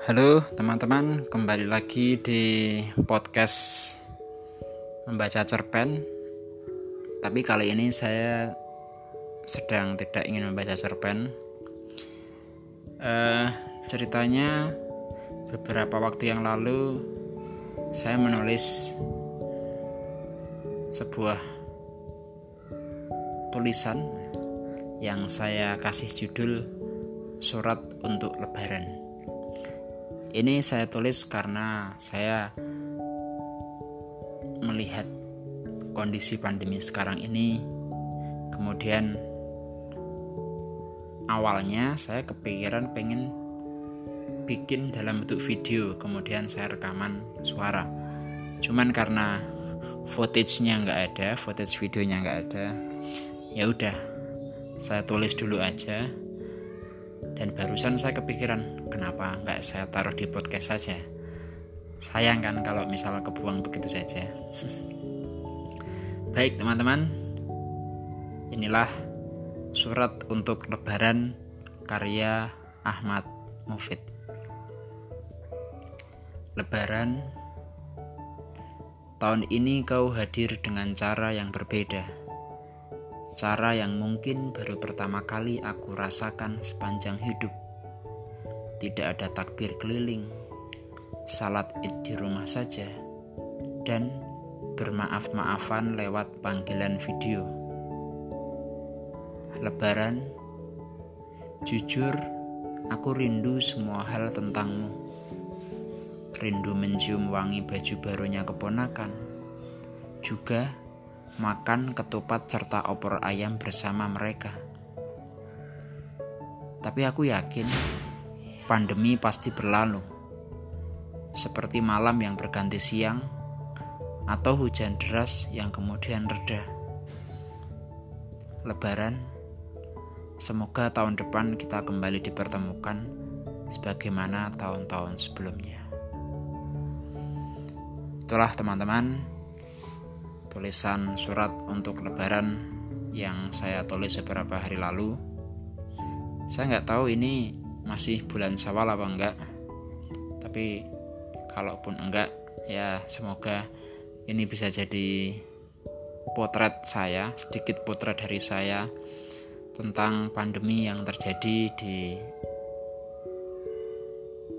Halo teman-teman, kembali lagi di podcast membaca cerpen. Tapi kali ini saya sedang tidak ingin membaca cerpen. Uh, ceritanya beberapa waktu yang lalu saya menulis sebuah tulisan yang saya kasih judul surat untuk lebaran. Ini saya tulis karena saya melihat kondisi pandemi sekarang ini. Kemudian awalnya saya kepikiran pengen bikin dalam bentuk video, kemudian saya rekaman suara. Cuman karena footage-nya nggak ada, footage videonya nggak ada, ya udah saya tulis dulu aja dan barusan saya kepikiran kenapa nggak saya taruh di podcast saja? Sayang kan kalau misalnya kebuang begitu saja. Baik teman-teman. Inilah surat untuk lebaran karya Ahmad Mufid. Lebaran tahun ini kau hadir dengan cara yang berbeda cara yang mungkin baru pertama kali aku rasakan sepanjang hidup. Tidak ada takbir keliling, salat id di rumah saja, dan bermaaf-maafan lewat panggilan video. Lebaran, jujur, aku rindu semua hal tentangmu. Rindu mencium wangi baju barunya keponakan, juga makan ketupat serta opor ayam bersama mereka. Tapi aku yakin pandemi pasti berlalu. Seperti malam yang berganti siang atau hujan deras yang kemudian reda. Lebaran, semoga tahun depan kita kembali dipertemukan sebagaimana tahun-tahun sebelumnya. Itulah teman-teman tulisan surat untuk lebaran yang saya tulis beberapa hari lalu. Saya nggak tahu ini masih bulan sawal apa enggak. Tapi kalaupun enggak ya semoga ini bisa jadi potret saya sedikit potret dari saya tentang pandemi yang terjadi di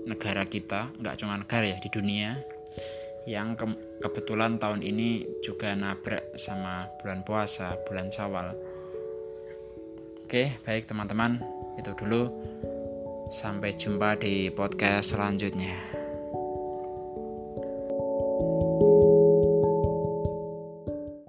negara kita nggak cuma negara ya di dunia yang ke kebetulan tahun ini juga nabrak sama bulan puasa, bulan Syawal. Oke, baik teman-teman, itu dulu. Sampai jumpa di podcast selanjutnya.